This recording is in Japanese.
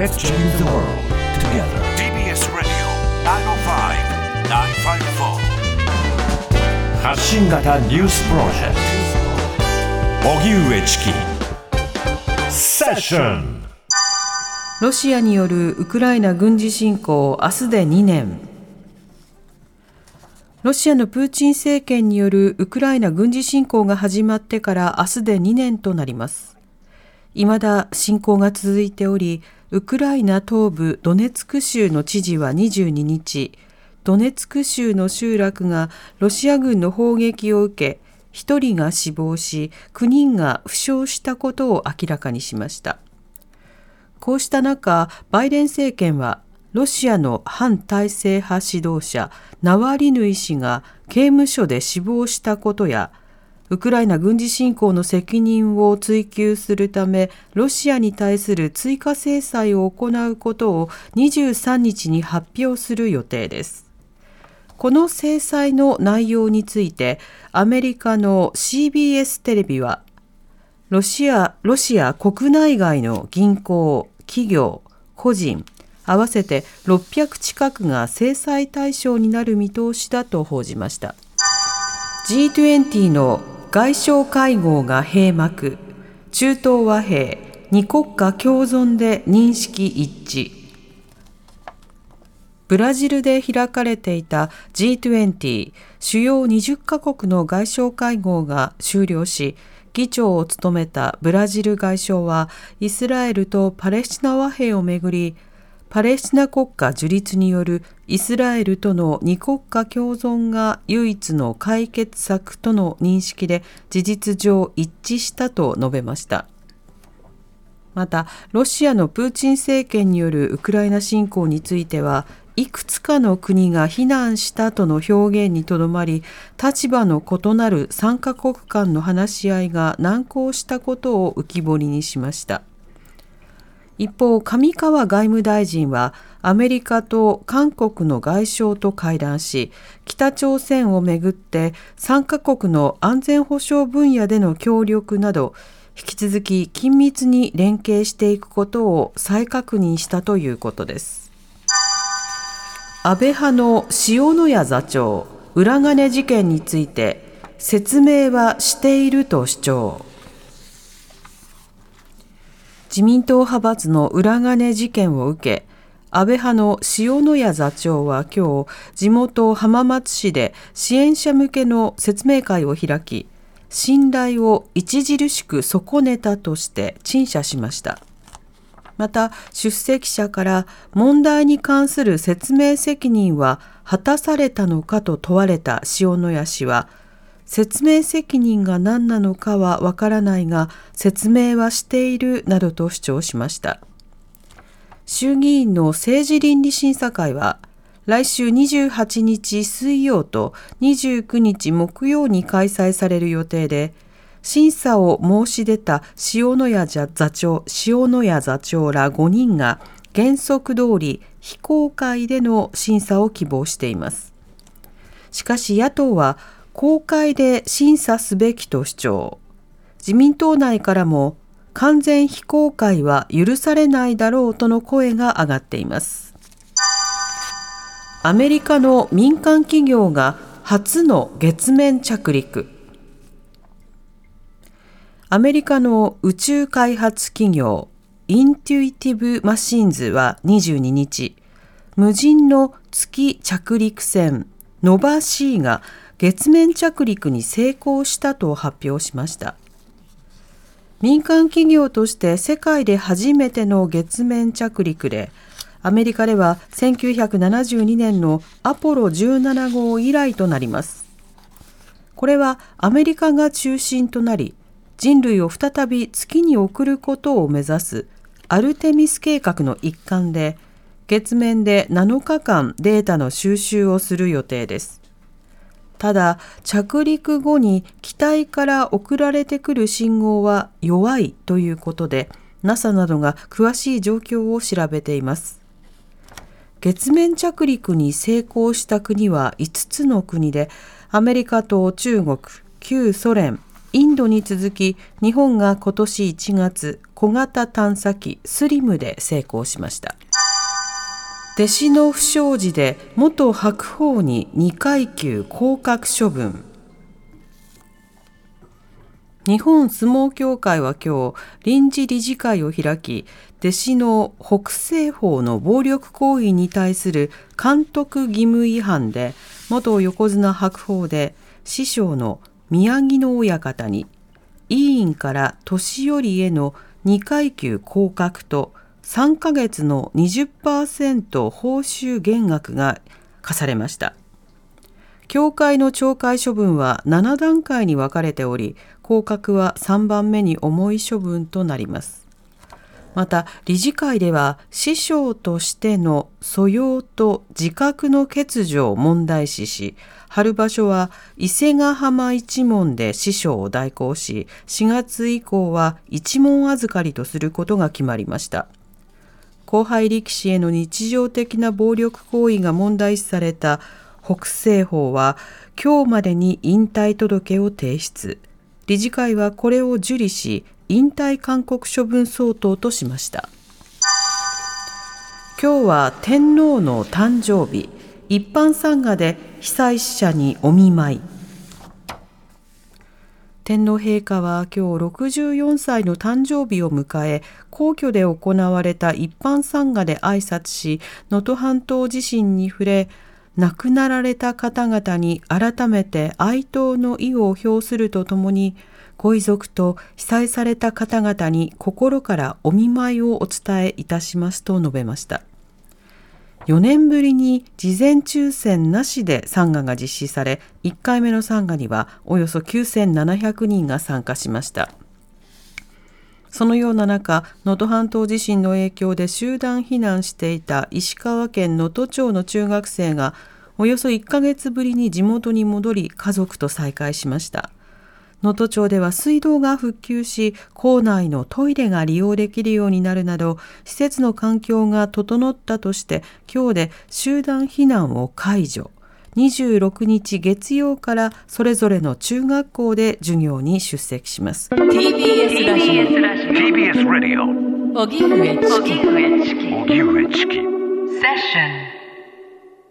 Let's change the world together. TBS Radio 905-954発信型ニュースプロジェクト荻上チキセッションロシアによるウクライナ軍事侵攻明日で2年。ロシアのプーチン政権によるウクライナ軍事侵攻が始まってから明日で2年となります。未だ侵攻が続いておりウクライナ東部ドネツク州の知事は22日ドネツク州の集落がロシア軍の砲撃を受け1人が死亡し9人が負傷したことを明らかにしました。こうした中、バイデン政権は、ロシアの反体制派指導者、ナワリヌイ氏が刑務所で死亡したことや、ウクライナ軍事侵攻の責任を追及するため、ロシアに対する追加制裁を行うことを23日に発表する予定です。この制裁の内容について、アメリカの CBS テレビは、ロシア、ロシア国内外の銀行、企業、個人、合わせて600近くが制裁対象になる見通しだと報じました。G20 の外相会合が閉幕、中東和平、二国家共存で認識一致。ブラジルで開かれていた G20 主要20カ国の外相会合が終了し、議長を務めたブラジル外相はイスラエルとパレスチナ和平をめぐりパレスチナ国家樹立によるイスラエルとの二国家共存が唯一の解決策との認識で事実上一致したと述べました。また、ロシアのプーチン政権によるウクライナ侵攻については、いくつかの国が非難したとの表現にとどまり、立場の異なる3カ国間の話し合いが難航したことを浮き彫りにしました。一方、上川外務大臣は、アメリカと韓国の外相と会談し、北朝鮮をめぐって3カ国の安全保障分野での協力など、引き続き緊密に連携していくことを再確認したということです。安倍派の塩谷座長、裏金事件について説明はしていると主張。自民党派閥の裏金事件を受け、安倍派の塩谷座長は今日、地元浜松市で支援者向けの説明会を開き、信頼を著しく損ねたとして陳謝しました。また、出席者から問題に関する説明責任は果たされたのかと問われた塩谷氏は、説明責任が何なのかはわからないが、説明はしているなどと主張しました。衆議院の政治倫理審査会は、来週28日水曜と29日木曜に開催される予定で、審査を申し出た塩野谷座長塩野谷座長ら5人が原則通り非公開での審査を希望しています。しかし野党は公開で審査すべきと主張。自民党内からも完全非公開は許されないだろうとの声が上がっています。アメリカの民間企業が初の月面着陸。アメリカの宇宙開発企業インテュイティブ・マシンズは22日、無人の月着陸船ノバ C が月面着陸に成功したと発表しました。民間企業として世界で初めての月面着陸で、アメリカでは1972年のアポロ17号以来となります。これはアメリカが中心となり、人類を再び月に送ることを目指すアルテミス計画の一環で、月面で7日間データの収集をする予定です。ただ、着陸後に機体から送られてくる信号は弱いということで、NASA などが詳しい状況を調べています。月面着陸に成功した国は5つの国で、アメリカと中国、旧ソ連、インドに続き日本が今年1月小型探査機スリムで成功しました弟子の不祥事で元白鵬に2階級降格処分。日本相撲協会は今日臨時理事会を開き弟子の北西方の暴力行為に対する監督義務違反で元横綱白鵬で師匠の宮城野親方に委員から年寄りへの2階級降格と3ヶ月の20%報酬減額が課されました。協会の懲戒処分は7段階に分かれており、降格は3番目に重い処分となります。また理事会では師匠としての素養と自覚の欠如を問題視し春場所は伊勢ヶ浜一門で師匠を代行し4月以降は一門預かりとすることが決まりました後輩力士への日常的な暴力行為が問題視された北西方は今日までに引退届を提出。理事会はこれを受理し引退勧告処分相当としました。今日は天皇の誕生日。一般参賀で被災者にお見舞い。天皇陛下は今日64歳の誕生日を迎え皇居で行われた一般参賀で挨拶し能登半島地震に触れ亡くなられた方々に改めて哀悼の意を表するとともにご遺族と被災された方々に心からお見舞いをお伝えいたしますと述べました。4年ぶりに事前抽選なしで参賀が実施され、1回目の参賀にはおよそ9700人が参加しました。そのような中、能登半島地震の影響で集団避難していた石川県能登町の中学生がおよそ1ヶ月ぶりに地元に戻り家族と再会しました。能登町では水道が復旧し、校内のトイレが利用できるようになるなど、施設の環境が整ったとして、今日で集団避難を解除。26日月曜からそれぞれの中学校で授業に出席します。TBS ラジオ。TBS ラジオ荻上チキ。荻上チキ。セッション